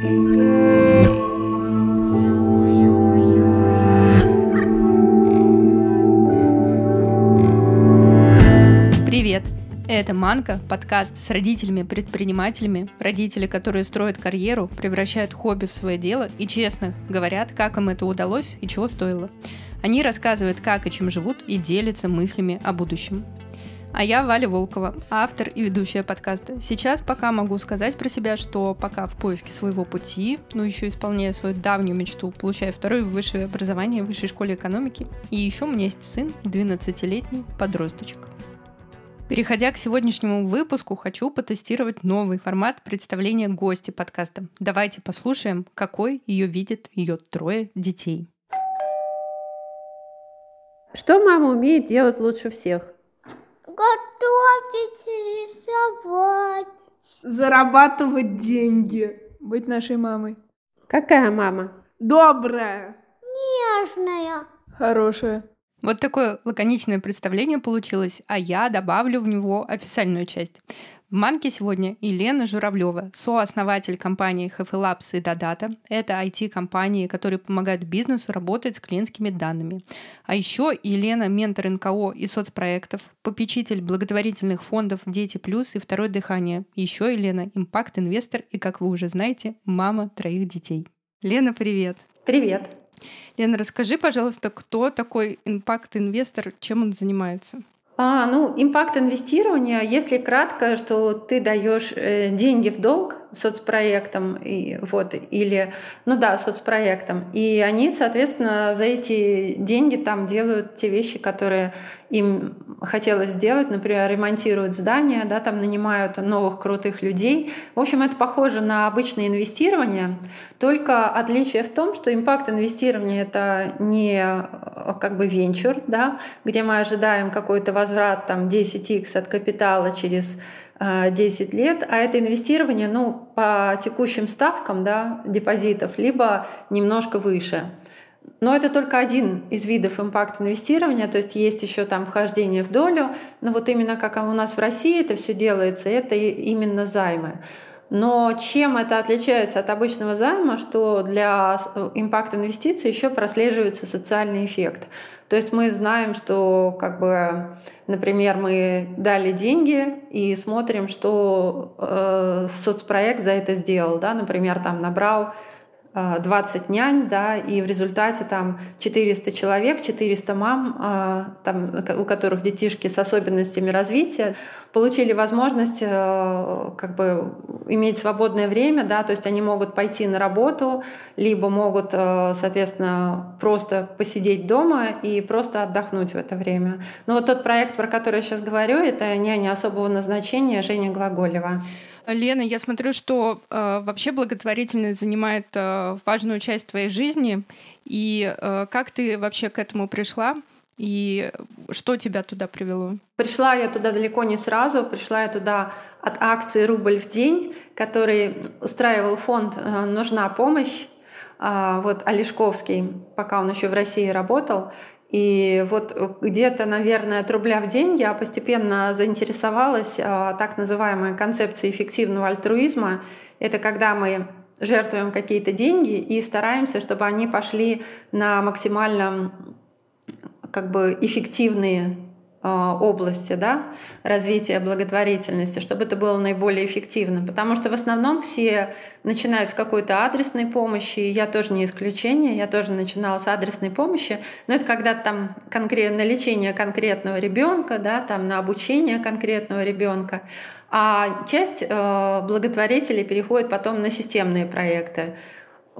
Привет! Это «Манка» — подкаст с родителями-предпринимателями, родители, которые строят карьеру, превращают хобби в свое дело и честно говорят, как им это удалось и чего стоило. Они рассказывают, как и чем живут, и делятся мыслями о будущем. А я Валя Волкова, автор и ведущая подкаста. Сейчас пока могу сказать про себя, что пока в поиске своего пути, ну еще исполняю свою давнюю мечту, получаю второе высшее образование в высшей школе экономики, и еще у меня есть сын, 12-летний подросточек. Переходя к сегодняшнему выпуску, хочу потестировать новый формат представления гости подкаста. Давайте послушаем, какой ее видят ее трое детей. Что мама умеет делать лучше всех? Готовить, рисовать. Зарабатывать деньги. Быть нашей мамой. Какая мама? Добрая. Нежная. Хорошая. Вот такое лаконичное представление получилось, а я добавлю в него официальную часть. В Манке сегодня Елена Журавлева, сооснователь компании Happy Labs и Data. Это IT-компании, которые помогают бизнесу работать с клиентскими данными. А еще Елена — ментор НКО и соцпроектов, попечитель благотворительных фондов «Дети плюс» и «Второе дыхание». Еще Елена — импакт-инвестор и, как вы уже знаете, мама троих детей. Лена, привет! Привет! Лена, расскажи, пожалуйста, кто такой импакт-инвестор, чем он занимается? А, ну, импакт инвестирования, если кратко, что ты даешь э, деньги в долг соцпроектам и вот или ну да соцпроектам и они соответственно за эти деньги там делают те вещи которые им хотелось сделать. Например ремонтируют здания да там нанимают новых крутых людей. В общем это похоже на обычное инвестирование только отличие в том что импакт инвестирования это не э, как бы венчур да где мы ожидаем какой-то возврат там 10x от капитала через 10 лет, а это инвестирование ну, по текущим ставкам да, депозитов, либо немножко выше. Но это только один из видов импакт-инвестирования, то есть есть еще там вхождение в долю, но вот именно как у нас в России это все делается, это именно займы. Но чем это отличается от обычного займа, что для импакт-инвестиций еще прослеживается социальный эффект. То есть мы знаем, что, как бы, например, мы дали деньги и смотрим, что э, соцпроект за это сделал, да, например, там набрал 20 э, нянь, да, и в результате там 400 человек, 400 мам, э, там, у которых детишки с особенностями развития, получили возможность э, как бы иметь свободное время, да, то есть они могут пойти на работу, либо могут, соответственно, просто посидеть дома и просто отдохнуть в это время. Но вот тот проект, про который я сейчас говорю, это няня особого назначения Женя Глаголева. Лена, я смотрю, что э, вообще благотворительность занимает э, важную часть твоей жизни. И э, как ты вообще к этому пришла? И что тебя туда привело? Пришла я туда далеко не сразу. Пришла я туда от акции «Рубль в день», который устраивал фонд э, «Нужна помощь». А, вот Олешковский, пока он еще в России работал, и вот э, где-то, наверное, от рубля в день я постепенно заинтересовалась а, так называемой концепцией эффективного альтруизма. Это когда мы жертвуем какие-то деньги и стараемся, чтобы они пошли на максимально как бы эффективные а, области да, развития благотворительности, чтобы это было наиболее эффективно. Потому что в основном все начинают с какой-то адресной помощи, и я тоже не исключение, я тоже начинала с адресной помощи, но это когда там конкретно на лечение конкретного ребенка, да, там на обучение конкретного ребенка, а часть э, благотворителей переходит потом на системные проекты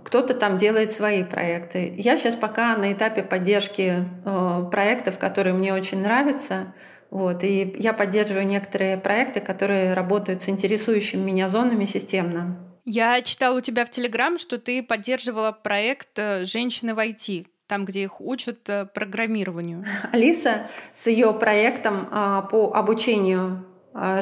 кто-то там делает свои проекты. Я сейчас пока на этапе поддержки э, проектов, которые мне очень нравятся. Вот, и я поддерживаю некоторые проекты, которые работают с интересующими меня зонами системно. Я читала у тебя в Телеграм, что ты поддерживала проект э, «Женщины в IT», там, где их учат э, программированию. Алиса с ее проектом а, по обучению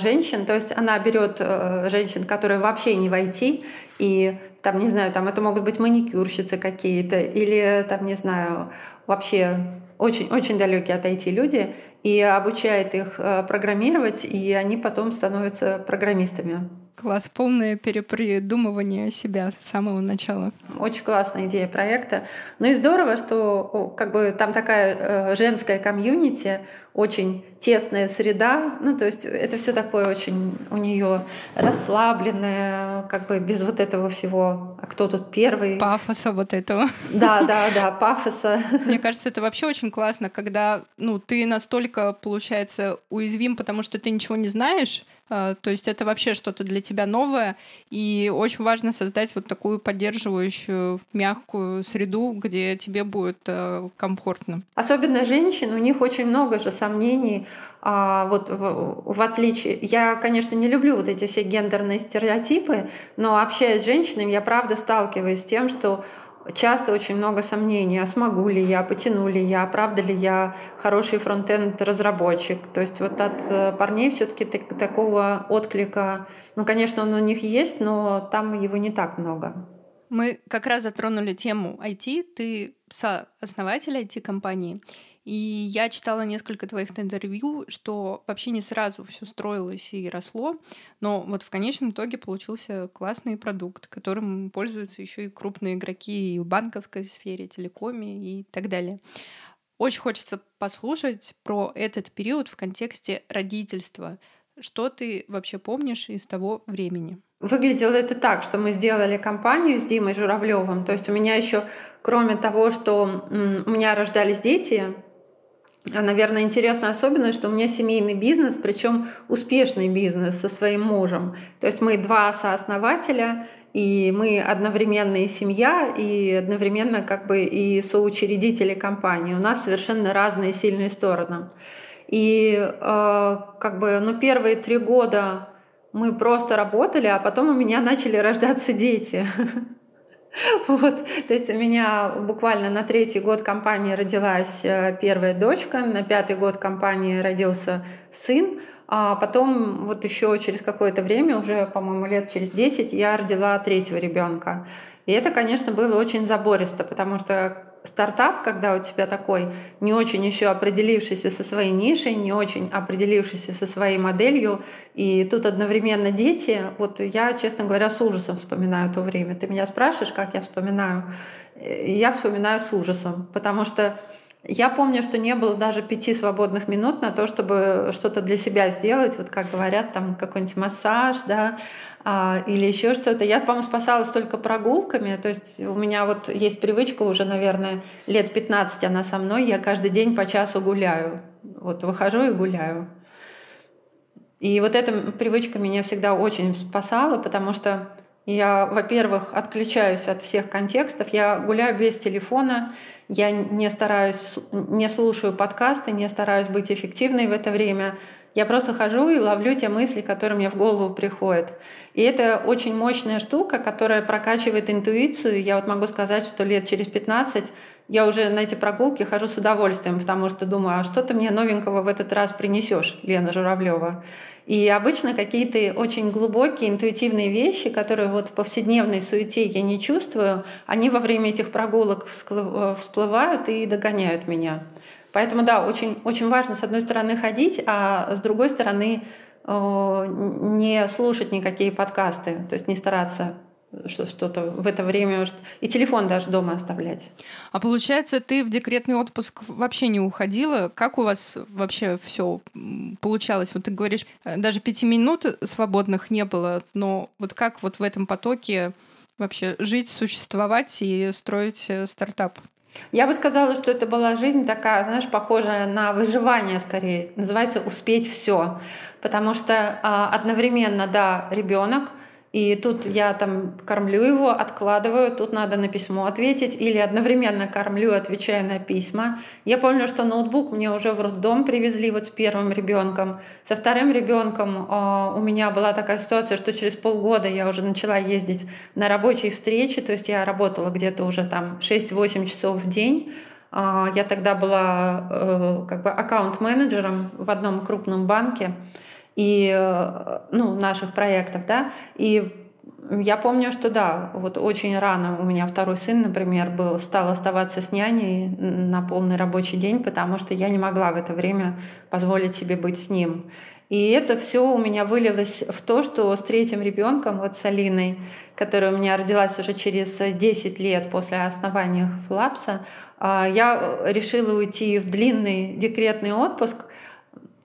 женщин, то есть она берет э, женщин, которые вообще не в IT, и там, не знаю, там это могут быть маникюрщицы какие-то, или там, не знаю, вообще очень-очень далекие от IT люди, и обучает их э, программировать, и они потом становятся программистами. Класс, полное перепридумывание себя с самого начала. Очень классная идея проекта. Ну и здорово, что как бы там такая э, женская комьюнити, очень тесная среда. Ну, то есть это все такое очень у нее расслабленное, как бы без вот этого всего. А кто тут первый? Пафоса вот этого. Да, да, да, пафоса. Мне кажется, это вообще очень классно, когда ну, ты настолько, получается, уязвим, потому что ты ничего не знаешь, а, то есть это вообще что-то для тебя новое, и очень важно создать вот такую поддерживающую, мягкую среду, где тебе будет э, комфортно. Особенно женщин, у них очень много же сомнений. А, вот в, в отличие, я, конечно, не люблю вот эти все гендерные стереотипы, но общаясь с женщинами, я правда сталкиваюсь с тем, что часто очень много сомнений, а смогу ли я, потяну ли я, правда ли я хороший фронтенд разработчик. То есть вот от э, парней все-таки такого отклика, ну, конечно, он у них есть, но там его не так много. Мы как раз затронули тему IT. Ты сооснователь IT-компании. И я читала несколько твоих интервью, что вообще не сразу все строилось и росло, но вот в конечном итоге получился классный продукт, которым пользуются еще и крупные игроки и в банковской сфере, телекоме и так далее. Очень хочется послушать про этот период в контексте родительства. Что ты вообще помнишь из того времени? Выглядело это так, что мы сделали компанию с Димой Журавлевым. То есть у меня еще, кроме того, что у меня рождались дети, наверное, интересная особенность, что у меня семейный бизнес, причем успешный бизнес со своим мужем. То есть мы два сооснователя, и мы одновременно и семья, и одновременно как бы и соучредители компании. У нас совершенно разные сильные стороны. И э, как бы, ну, первые три года мы просто работали, а потом у меня начали рождаться дети. Вот. То есть у меня буквально на третий год компании родилась э, первая дочка, на пятый год компании родился сын, а потом вот еще через какое-то время, уже, по-моему, лет через 10, я родила третьего ребенка. И это, конечно, было очень забористо, потому что стартап, когда у тебя такой не очень еще определившийся со своей нишей, не очень определившийся со своей моделью, и тут одновременно дети, вот я, честно говоря, с ужасом вспоминаю то время. Ты меня спрашиваешь, как я вспоминаю? Я вспоминаю с ужасом, потому что я помню, что не было даже пяти свободных минут на то, чтобы что-то для себя сделать, вот как говорят, там какой-нибудь массаж, да, а, или еще что-то. Я, по-моему, спасалась только прогулками. То есть у меня вот есть привычка уже, наверное, лет 15 она со мной. Я каждый день по часу гуляю. Вот выхожу и гуляю. И вот эта привычка меня всегда очень спасала, потому что я, во-первых, отключаюсь от всех контекстов, я гуляю без телефона, я не стараюсь, не слушаю подкасты, не стараюсь быть эффективной в это время. Я просто хожу и ловлю те мысли, которые мне в голову приходят. И это очень мощная штука, которая прокачивает интуицию. Я вот могу сказать, что лет через 15 я уже на эти прогулки хожу с удовольствием, потому что думаю, а что ты мне новенького в этот раз принесешь, Лена Журавлева? И обычно какие-то очень глубокие интуитивные вещи, которые вот в повседневной суете я не чувствую, они во время этих прогулок всплывают и догоняют меня. Поэтому да, очень, очень важно с одной стороны ходить, а с другой стороны э, не слушать никакие подкасты, то есть не стараться что-то в это время и телефон даже дома оставлять. А получается, ты в декретный отпуск вообще не уходила? Как у вас вообще все получалось? Вот ты говоришь, э, даже пяти минут свободных не было, но вот как вот в этом потоке вообще жить, существовать и строить э, стартап? Я бы сказала, что это была жизнь такая, знаешь, похожая на выживание скорее. Называется успеть все. Потому что а, одновременно, да, ребенок, и тут я там кормлю его, откладываю, тут надо на письмо ответить, или одновременно кормлю, отвечаю на письма. Я помню, что ноутбук мне уже в роддом привезли вот с первым ребенком. Со вторым ребенком э, у меня была такая ситуация, что через полгода я уже начала ездить на рабочие встречи, то есть я работала где-то уже там 6-8 часов в день. Э, я тогда была э, как бы аккаунт-менеджером в одном крупном банке и э, ну, наших проектов, да, и я помню, что да, вот очень рано у меня второй сын, например, был, стал оставаться с няней на полный рабочий день, потому что я не могла в это время позволить себе быть с ним. И это все у меня вылилось в то, что с третьим ребенком, вот с Алиной, которая у меня родилась уже через 10 лет после основания Флапса, я решила уйти в длинный декретный отпуск.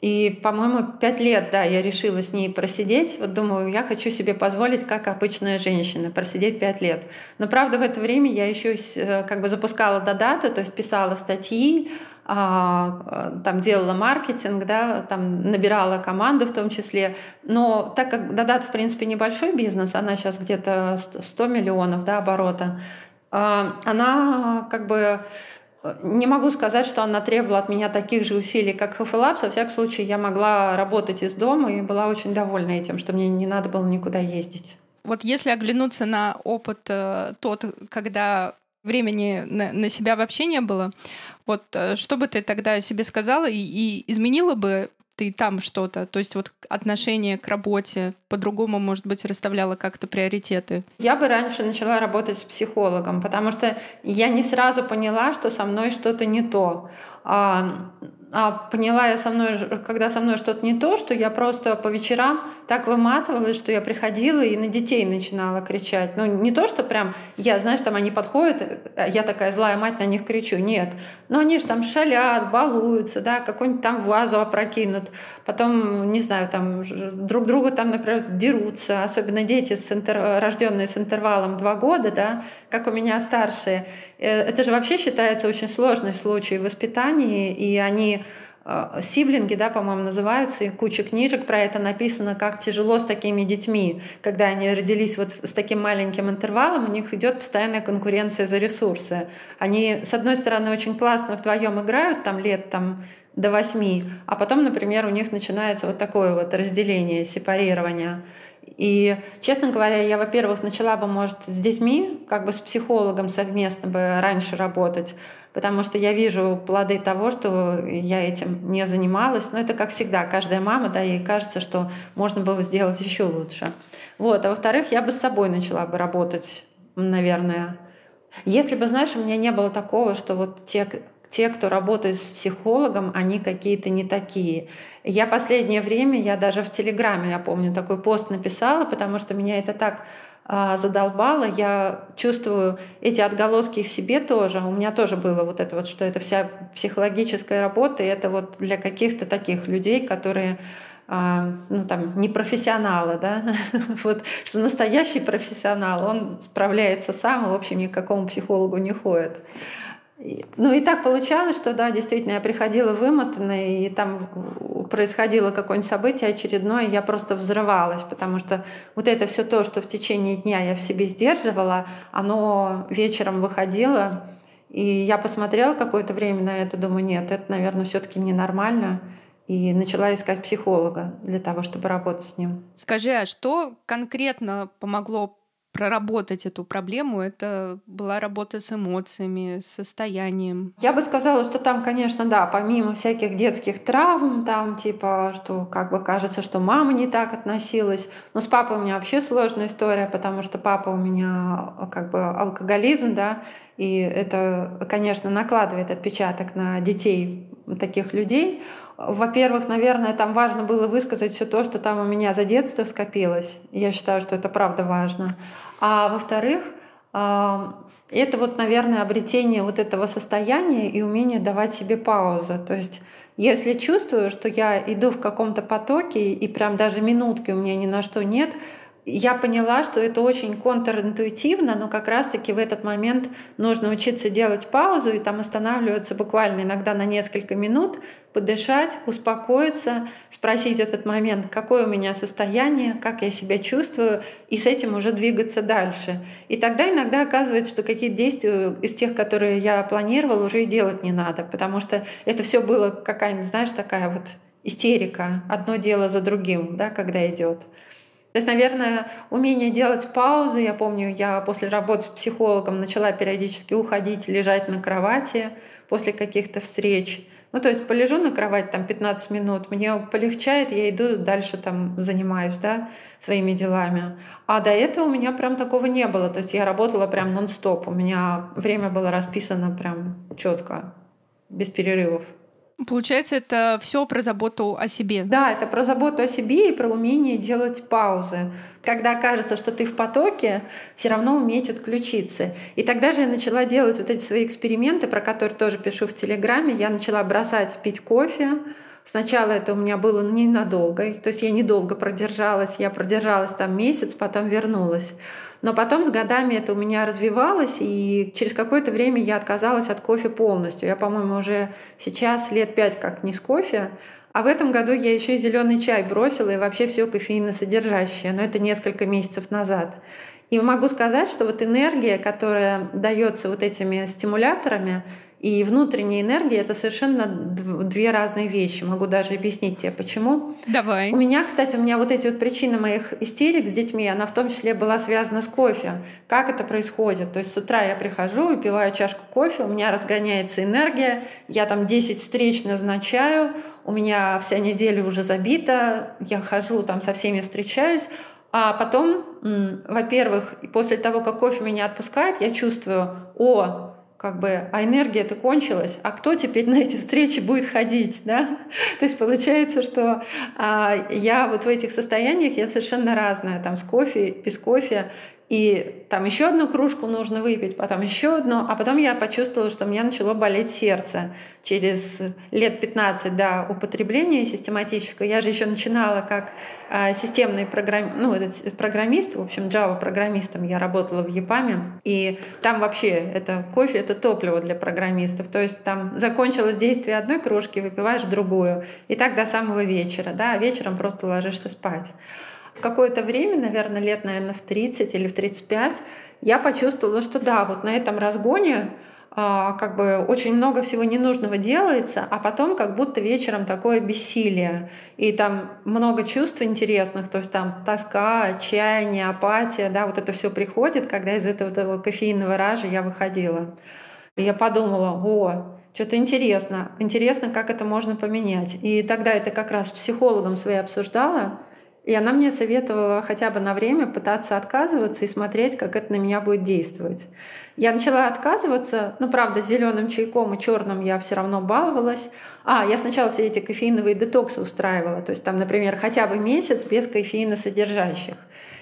И, по-моему, пять лет, да, я решила с ней просидеть. Вот думаю, я хочу себе позволить, как обычная женщина, просидеть пять лет. Но, правда, в это время я еще э, как бы запускала додату, то есть писала статьи, а, там делала маркетинг, да, там набирала команду в том числе. Но так как Дадат, в принципе, небольшой бизнес, она сейчас где-то 100 миллионов да, оборота, а, она как бы не могу сказать, что она требовала от меня таких же усилий, как FFLabs. Во всяком случае, я могла работать из дома и была очень довольна этим, что мне не надо было никуда ездить. Вот если оглянуться на опыт э, тот, когда времени на, на себя вообще не было, вот э, что бы ты тогда себе сказала и, и изменила бы ты там что-то? То есть вот отношение к работе по-другому, может быть, расставляла как-то приоритеты? Я бы раньше начала работать с психологом, потому что я не сразу поняла, что со мной что-то не то. А, поняла я со мной, когда со мной что-то не то, что я просто по вечерам так выматывалась, что я приходила и на детей начинала кричать. Ну, не то, что прям я, знаешь, там они подходят, а я такая злая мать на них кричу. Нет. Но они же там шалят, балуются, да, какую-нибудь там вазу опрокинут. Потом, не знаю, там друг друга там, например, дерутся. Особенно дети, с интер... рожденные с интервалом два года, да, как у меня старшие. Э, это же вообще считается очень сложный случай в воспитании, и они э, сиблинги, да, по-моему, называются, и куча книжек про это написано, как тяжело с такими детьми, когда они родились вот с таким маленьким интервалом, у них идет постоянная конкуренция за ресурсы. Они, с одной стороны, очень классно вдвоем играют, там лет там до восьми, а потом, например, у них начинается вот такое вот разделение, сепарирование. И, честно говоря, я, во-первых, начала бы, может, с детьми, как бы с психологом совместно бы раньше работать, потому что я вижу плоды того, что я этим не занималась. Но это, как всегда, каждая мама, да, ей кажется, что можно было сделать еще лучше. Вот. А во-вторых, я бы с собой начала бы работать, наверное. Если бы, знаешь, у меня не было такого, что вот те те, кто работает с психологом, они какие-то не такие. Я последнее время, я даже в Телеграме, я помню, такой пост написала, потому что меня это так а, задолбало. Я чувствую эти отголоски в себе тоже. У меня тоже было вот это вот, что это вся психологическая работа, и это вот для каких-то таких людей, которые а, ну, там, не профессионалы, да, вот, что настоящий профессионал, он справляется сам и, в общем, ни к какому психологу не ходит. Ну и так получалось, что да, действительно, я приходила вымотанная, и там происходило какое-нибудь событие очередное, я просто взрывалась, потому что вот это все то, что в течение дня я в себе сдерживала, оно вечером выходило, и я посмотрела какое-то время на это, думаю, нет, это, наверное, все-таки ненормально. И начала искать психолога для того, чтобы работать с ним. Скажи, а что конкретно помогло проработать эту проблему, это была работа с эмоциями, с состоянием. Я бы сказала, что там, конечно, да, помимо всяких детских травм, там типа, что как бы кажется, что мама не так относилась. Но с папой у меня вообще сложная история, потому что папа у меня как бы алкоголизм, да, и это, конечно, накладывает отпечаток на детей таких людей. Во-первых, наверное, там важно было высказать все то, что там у меня за детство скопилось. Я считаю, что это правда важно. А во-вторых, это вот, наверное, обретение вот этого состояния и умение давать себе паузу. То есть если чувствую, что я иду в каком-то потоке и прям даже минутки у меня ни на что нет, я поняла, что это очень контринтуитивно, но как раз-таки в этот момент нужно учиться делать паузу и там останавливаться буквально иногда на несколько минут, подышать, успокоиться, спросить этот момент, какое у меня состояние, как я себя чувствую, и с этим уже двигаться дальше. И тогда иногда оказывается, что какие-то действия из тех, которые я планировала, уже и делать не надо, потому что это все было какая-нибудь, знаешь, такая вот истерика, одно дело за другим, да, когда идет. То есть, наверное, умение делать паузы. Я помню, я после работы с психологом начала периодически уходить, лежать на кровати после каких-то встреч. Ну, то есть полежу на кровати там 15 минут, мне полегчает, я иду дальше там занимаюсь, да, своими делами. А до этого у меня прям такого не было. То есть я работала прям нон-стоп. У меня время было расписано прям четко, без перерывов. Получается, это все про заботу о себе. Да, это про заботу о себе и про умение делать паузы. Когда кажется, что ты в потоке, все равно уметь отключиться. И тогда же я начала делать вот эти свои эксперименты, про которые тоже пишу в Телеграме. Я начала бросать пить кофе, Сначала это у меня было ненадолго, то есть я недолго продержалась, я продержалась там месяц, потом вернулась. Но потом с годами это у меня развивалось, и через какое-то время я отказалась от кофе полностью. Я, по-моему, уже сейчас лет пять как не с кофе, а в этом году я еще и зеленый чай бросила и вообще все кофеиносодержащее, но это несколько месяцев назад. И могу сказать, что вот энергия, которая дается вот этими стимуляторами, и внутренняя энергия — это совершенно две разные вещи. Могу даже объяснить тебе, почему. Давай. У меня, кстати, у меня вот эти вот причины моих истерик с детьми, она в том числе была связана с кофе. Как это происходит? То есть с утра я прихожу, выпиваю чашку кофе, у меня разгоняется энергия, я там 10 встреч назначаю, у меня вся неделя уже забита, я хожу там со всеми встречаюсь, а потом, во-первых, после того, как кофе меня отпускает, я чувствую, о, как бы, а энергия-то кончилась, а кто теперь на эти встречи будет ходить, да? То есть получается, что а, я вот в этих состояниях, я совершенно разная, там с кофе, без кофе, и там еще одну кружку нужно выпить, потом еще одну, а потом я почувствовала, что у меня начало болеть сердце через лет 15 до употребления систематического. Я же еще начинала как а, системный программ... ну, этот программист, в общем, Java программистом я работала в ЕПАМе, и там вообще это кофе, это топливо для программистов, то есть там закончилось действие одной кружки, выпиваешь другую, и так до самого вечера, да, а вечером просто ложишься спать. В какое-то время, наверное, лет, наверное, в 30 или в 35, я почувствовала, что да, вот на этом разгоне а, как бы очень много всего ненужного делается, а потом как будто вечером такое бессилие. И там много чувств интересных, то есть там тоска, отчаяние, апатия, да, вот это все приходит, когда из этого, этого кофеинного ража я выходила. И я подумала, о, что-то интересно, интересно, как это можно поменять. И тогда это как раз с психологом своей обсуждала, и она мне советовала хотя бы на время пытаться отказываться и смотреть, как это на меня будет действовать. Я начала отказываться, ну, правда, с зеленым чайком и черным я все равно баловалась. А, я сначала все эти кофеиновые детоксы устраивала, то есть там, например, хотя бы месяц без кофеина содержащих.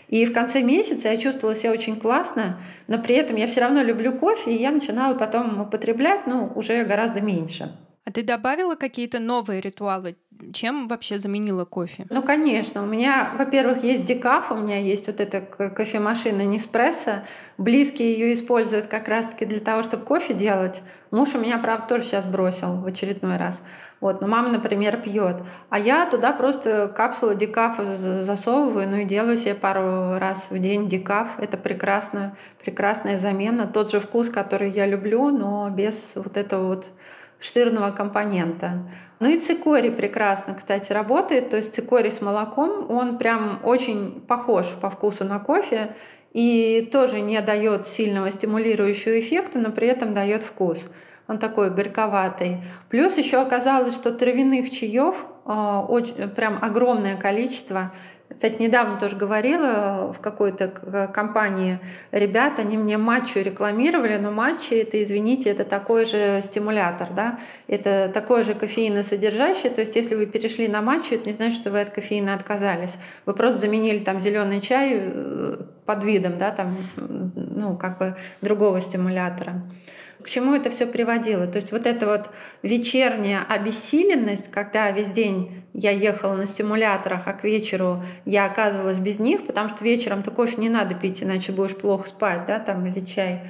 И в конце месяца я чувствовала себя очень классно, но при этом я все равно люблю кофе, и я начинала потом употреблять, ну, уже гораздо меньше. А ты добавила какие-то новые ритуалы? Чем вообще заменила кофе? Ну, конечно. У меня, во-первых, есть декаф, у меня есть вот эта кофемашина Неспрессо. Близкие ее используют как раз-таки для того, чтобы кофе делать. Муж у меня, правда, тоже сейчас бросил в очередной раз. Вот, но мама, например, пьет. А я туда просто капсулу декафа засовываю, ну и делаю себе пару раз в день декаф. Это прекрасно, прекрасная замена. Тот же вкус, который я люблю, но без вот этого вот штырного компонента. Ну и цикорий прекрасно, кстати, работает. То есть цикорий с молоком, он прям очень похож по вкусу на кофе и тоже не дает сильного стимулирующего эффекта, но при этом дает вкус. Он такой горьковатый. Плюс еще оказалось, что травяных чаев э, очень, прям огромное количество. Кстати, недавно тоже говорила в какой-то компании ребят, они мне матчу рекламировали, но матчи это, извините, это такой же стимулятор, да, это такое же кофеиносодержащее, то есть если вы перешли на матчу, это не значит, что вы от кофеина отказались. Вы просто заменили там зеленый чай э, под видом, да, там, ну, как бы другого стимулятора. К чему это все приводило? То есть вот эта вот вечерняя обессиленность, когда весь день я ехала на стимуляторах, а к вечеру я оказывалась без них, потому что вечером-то кофе не надо пить, иначе будешь плохо спать, да, там, или чай.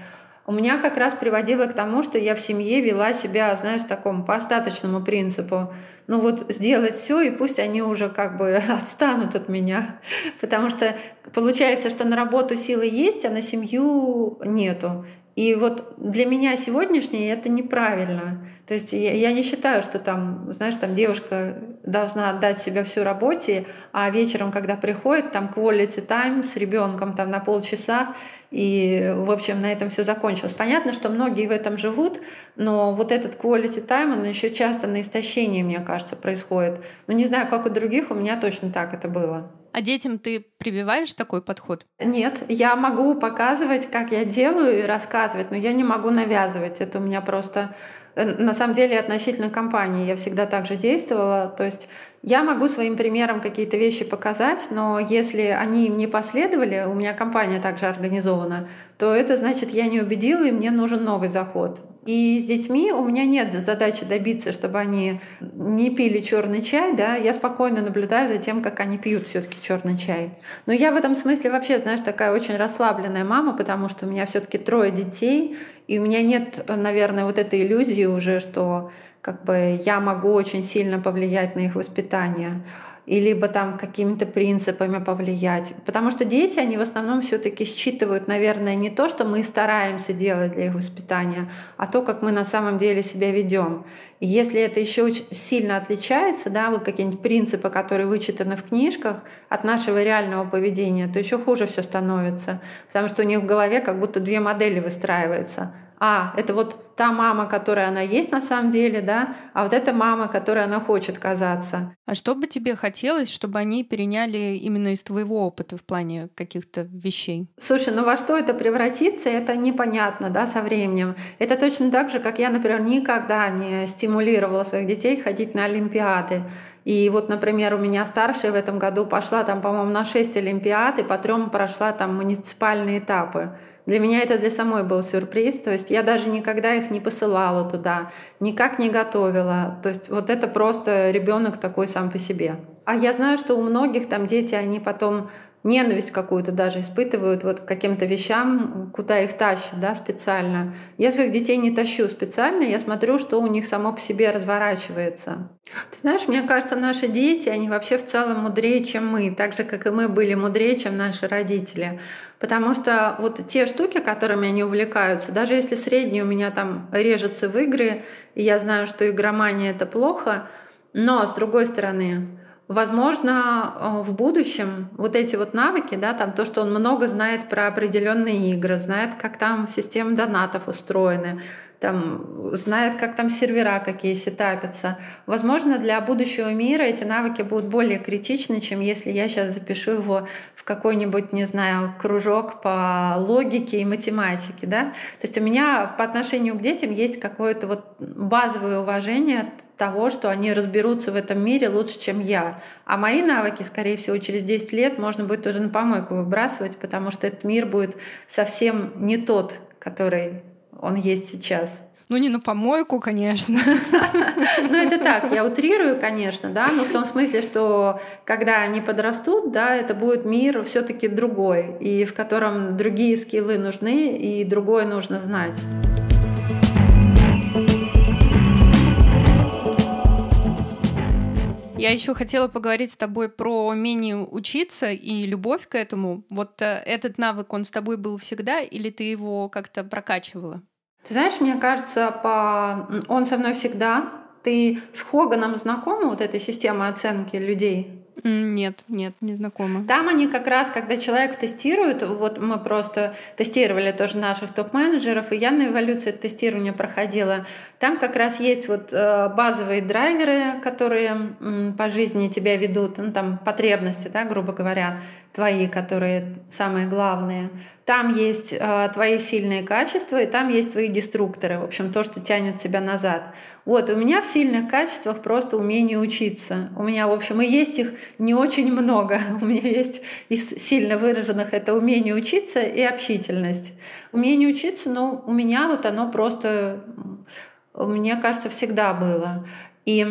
У меня как раз приводило к тому, что я в семье вела себя, знаешь, такому по остаточному принципу. Ну вот сделать все, и пусть они уже как бы отстанут от меня. Потому что получается, что на работу силы есть, а на семью нету. И вот для меня сегодняшнее это неправильно. То есть я, я не считаю, что там, знаешь, там девушка должна отдать себя всю работе, а вечером, когда приходит, там quality time с ребенком там на полчаса, и, в общем, на этом все закончилось. Понятно, что многие в этом живут, но вот этот quality time, он еще часто на истощении, мне кажется, происходит. Ну, не знаю, как у других, у меня точно так это было. А детям ты прививаешь такой подход? Нет, я могу показывать, как я делаю и рассказывать, но я не могу навязывать. Это у меня просто Э, на самом деле относительно компании я всегда так же действовала. То есть я могу своим примером какие-то вещи показать, но если они им не последовали, у меня компания также организована, то это значит, я не убедила, и мне нужен новый заход. И с детьми у меня нет задачи добиться, чтобы они не пили черный чай, да, я спокойно наблюдаю за тем, как они пьют все-таки черный чай. Но я в этом смысле вообще, знаешь, такая очень расслабленная мама, потому что у меня все-таки трое детей, и у меня нет, наверное, вот этой иллюзии уже, что как бы я могу очень сильно повлиять на их воспитание и либо там какими-то принципами повлиять. Потому что дети, они в основном все таки считывают, наверное, не то, что мы стараемся делать для их воспитания, а то, как мы на самом деле себя ведем. И если это еще очень сильно отличается, да, вот какие-нибудь принципы, которые вычитаны в книжках, от нашего реального поведения, то еще хуже все становится. Потому что у них в голове как будто две модели выстраиваются. А, это вот та мама, которая она есть на самом деле, да, а вот эта мама, которой она хочет казаться. А что бы тебе хотелось, чтобы они переняли именно из твоего опыта в плане каких-то вещей? Слушай, ну во что это превратится, это непонятно, да, со временем. Это точно так же, как я, например, никогда не стимулировала своих детей ходить на Олимпиады. И вот, например, у меня старшая в этом году пошла там, по-моему, на 6 Олимпиад, и по трем прошла там муниципальные этапы. Для меня это для самой был сюрприз, то есть я даже никогда их не посылала туда, никак не готовила. То есть вот это просто ребенок такой сам по себе. А я знаю, что у многих там дети, они потом ненависть какую-то даже испытывают вот к каким-то вещам, куда их тащат, да, специально. Я своих детей не тащу специально, я смотрю, что у них само по себе разворачивается. Ты знаешь, мне кажется, наши дети, они вообще в целом мудрее, чем мы, так же, как и мы были мудрее, чем наши родители. Потому что вот те штуки, которыми они увлекаются, даже если средний у меня там режется в игры, и я знаю, что игромания — это плохо, но, с другой стороны, Возможно, э, в будущем вот эти вот навыки, да, там то, что он много знает про определенные игры, знает, как там система донатов устроены, там, знает, как там сервера какие сетапятся. Возможно, для будущего мира эти навыки будут более критичны, чем если я сейчас запишу его в какой-нибудь, не знаю, кружок по логике и математике. Да? То есть у меня по отношению к детям есть какое-то вот базовое уважение того, что они разберутся в этом мире лучше, чем я. А мои навыки, скорее всего, через 10 лет можно будет уже на помойку выбрасывать, потому что этот мир будет совсем не тот, который он есть сейчас. Ну, не на помойку, конечно. Ну, это так, я утрирую, конечно, да, но в том смысле, что когда они подрастут, да, это будет мир все таки другой, и в котором другие скиллы нужны, и другое нужно знать. Я еще хотела поговорить с тобой про умение учиться и любовь к этому. Вот э, этот навык, он с тобой был всегда, или ты его как-то прокачивала? Ты знаешь, мне кажется, по... он со мной всегда. Ты с Хоганом знакома, вот этой системой оценки людей? Нет, нет, не знакома. Там они как раз, когда человек тестирует, вот мы просто тестировали тоже наших топ-менеджеров, и я на эволюции тестирования проходила. Там как раз есть вот э, базовые драйверы, которые по жизни тебя ведут, ну там потребности, да, грубо говоря, твои, которые самые главные. Там есть э, твои сильные качества, и там есть твои деструкторы, в общем, то, что тянет тебя назад. Вот, у меня в сильных качествах просто умение учиться. У меня, в общем, и есть их не очень много. У меня есть из сильно выраженных это умение учиться и общительность. Умение учиться, ну, у меня вот оно просто, мне кажется, всегда было. И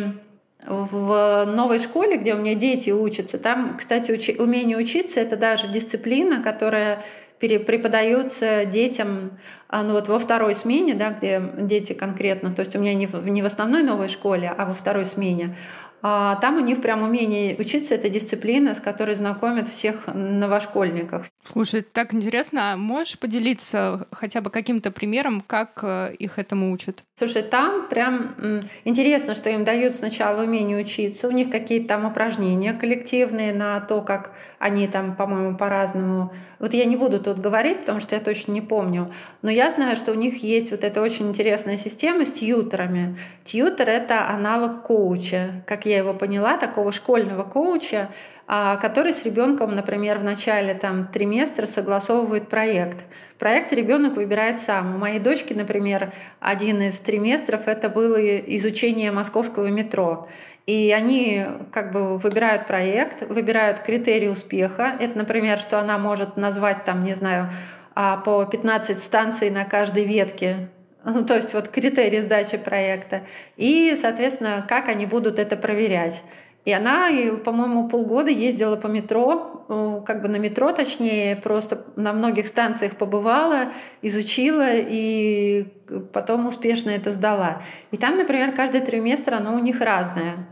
в новой школе, где у меня дети учатся, там, кстати, учи, умение учиться — это даже дисциплина, которая преподается детям а, ну вот во второй смене, да, где дети конкретно, то есть у меня не в, не в основной новой школе, а во второй смене, а там у них прям умение учиться — это дисциплина, с которой знакомят всех новошкольников. Слушай, так интересно, а можешь поделиться хотя бы каким-то примером, как э, их этому учат? Слушай, там прям интересно, что им дают сначала умение учиться, у них какие-то там упражнения коллективные на то, как они там, по-моему, по-разному. Вот я не буду тут говорить, потому что я точно не помню, но я знаю, что у них есть вот эта очень интересная система с тьютерами. Тьютер — это аналог коуча, как я его поняла, такого школьного коуча, а, который с ребенком, например, в начале там, триместра согласовывает проект. Проект ребенок выбирает сам. У моей дочки, например, один из триместров это было изучение московского метро. И они как бы выбирают проект, выбирают критерии успеха. Это, например, что она может назвать там, не знаю, а, по 15 станций на каждой ветке ну, то есть вот критерии сдачи проекта, и, соответственно, как они будут это проверять. И она, по-моему, полгода ездила по метро, э, как бы на метро точнее, просто на многих станциях побывала, изучила и потом успешно это сдала. И там, например, каждый триместр оно у них разное.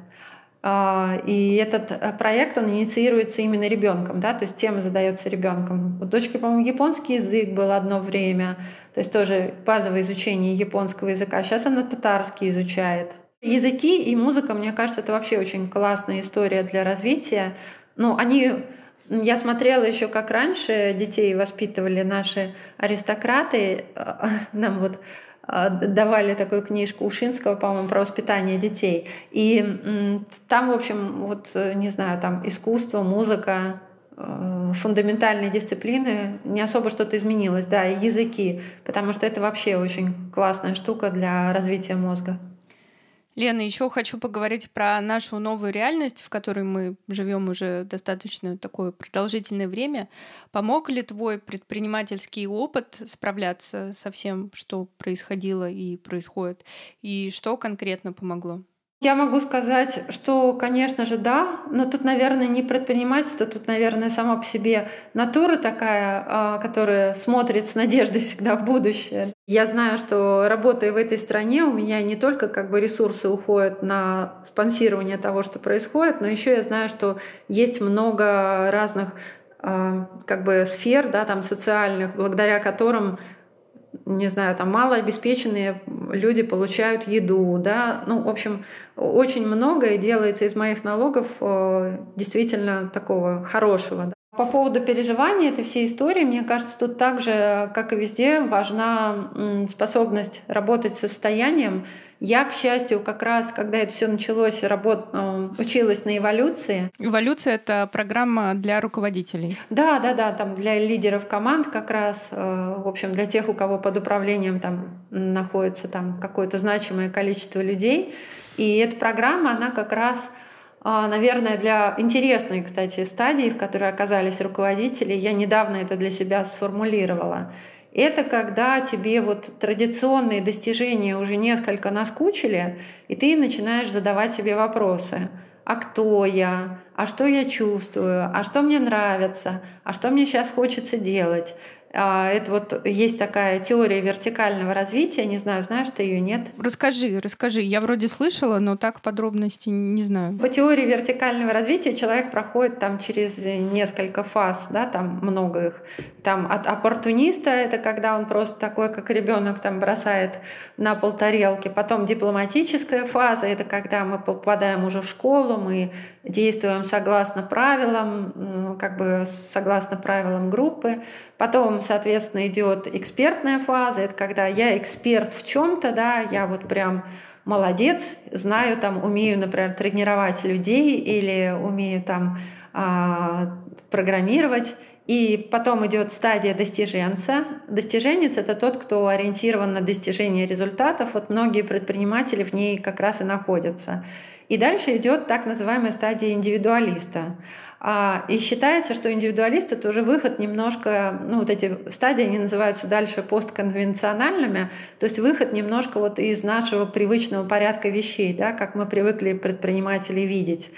А, и этот э, проект, он инициируется именно ребенком, да, то есть тема задается ребенком. У дочки, по-моему, японский язык был одно время, то есть тоже базовое изучение японского языка. Сейчас она татарский изучает. Языки и музыка, мне кажется, это вообще очень классная история для развития. Ну, они я смотрела еще, как раньше детей воспитывали наши аристократы. Нам вот а, давали такую книжку Ушинского, по-моему, про воспитание детей. И там, в общем, вот, не знаю, там искусство, музыка, э, фундаментальные дисциплины, не особо что-то изменилось, да, и языки, потому что это вообще очень классная штука для развития мозга. Лена, еще хочу поговорить про нашу новую реальность, в которой мы живем уже достаточно такое продолжительное время. Помог ли твой предпринимательский опыт справляться со всем, что происходило и происходит? И что конкретно помогло? Я могу сказать, что, конечно же, да, но тут, наверное, не предпринимательство, тут, наверное, сама по себе натура такая, а, которая смотрит с надеждой всегда в будущее. Я знаю, что работая в этой стране, у меня не только как бы ресурсы уходят на спонсирование того, что происходит, но еще я знаю, что есть много разных а, как бы сфер, да, там социальных, благодаря которым не знаю, там малообеспеченные люди получают еду, да, ну, в общем, очень многое делается из моих налогов э, действительно такого хорошего. По поводу переживания этой всей истории, мне кажется, тут также, как и везде, важна способность работать с состоянием, я, к счастью, как раз, когда это все началось, работ... Э, училась на эволюции. Эволюция — это программа для руководителей. Да, да, да, там для лидеров команд как раз, э, в общем, для тех, у кого под управлением там находится там какое-то значимое количество людей. И эта программа, она как раз наверное, для интересной, кстати, стадии, в которой оказались руководители, я недавно это для себя сформулировала. Это когда тебе вот традиционные достижения уже несколько наскучили, и ты начинаешь задавать себе вопросы. А кто я? А что я чувствую? А что мне нравится? А что мне сейчас хочется делать? А, это вот есть такая теория вертикального развития. Не знаю, знаешь ты ее, нет? Расскажи, расскажи. Я вроде слышала, но так подробности не знаю. По теории вертикального развития человек проходит там через несколько фаз, да, там много их. Там от оппортуниста это когда он просто такой, как ребенок, там бросает на пол тарелки. Потом дипломатическая фаза это когда мы попадаем уже в школу, мы действуем согласно правилам, как бы согласно правилам группы. Потом, соответственно, идет экспертная фаза. Это когда я эксперт в чем-то, да, я вот прям молодец, знаю, там, умею, например, тренировать людей или умею там а, программировать. И потом идет стадия достиженца. Достиженец — это тот, кто ориентирован на достижение результатов. Вот многие предприниматели в ней как раз и находятся. И дальше идет так называемая стадия индивидуалиста. А, и считается, что индивидуалист — это уже выход немножко, ну вот эти стадии, они называются дальше постконвенциональными, то есть выход немножко вот из нашего привычного порядка вещей, да, как мы привыкли предпринимателей видеть.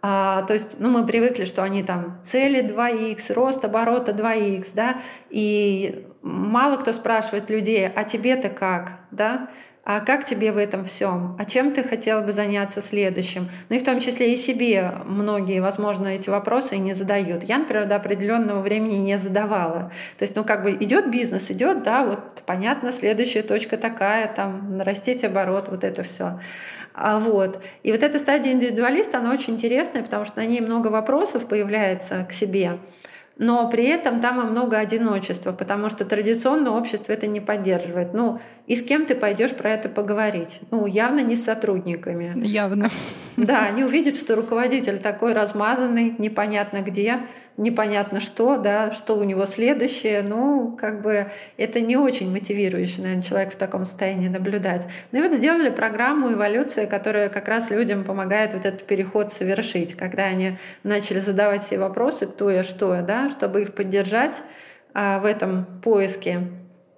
А, то есть, ну, мы привыкли, что они там цели 2х, рост оборота 2х, да, и мало кто спрашивает людей, а тебе-то как, да? А как тебе в этом всем, а чем ты хотела бы заняться следующим. Ну и в том числе и себе многие, возможно, эти вопросы не задают. Я, например, до определенного времени не задавала. То есть, ну как бы идет бизнес, идет, да, вот понятно, следующая точка такая, там, нарастить оборот, вот это все. А вот. И вот эта стадия индивидуалиста, она очень интересная, потому что на ней много вопросов появляется к себе. Но при этом там и много одиночества, потому что традиционное общество это не поддерживает. Ну, и с кем ты пойдешь про это поговорить? Ну, явно не с сотрудниками. Явно. Да, они увидят, что руководитель такой размазанный, непонятно где, непонятно что, да, что у него следующее. Ну, как бы это не очень мотивирующий, наверное, человек в таком состоянии наблюдать. Ну и вот сделали программу «Эволюция», которая как раз людям помогает вот этот переход совершить, когда они начали задавать себе вопросы, кто я, что я, да, чтобы их поддержать а, в этом поиске.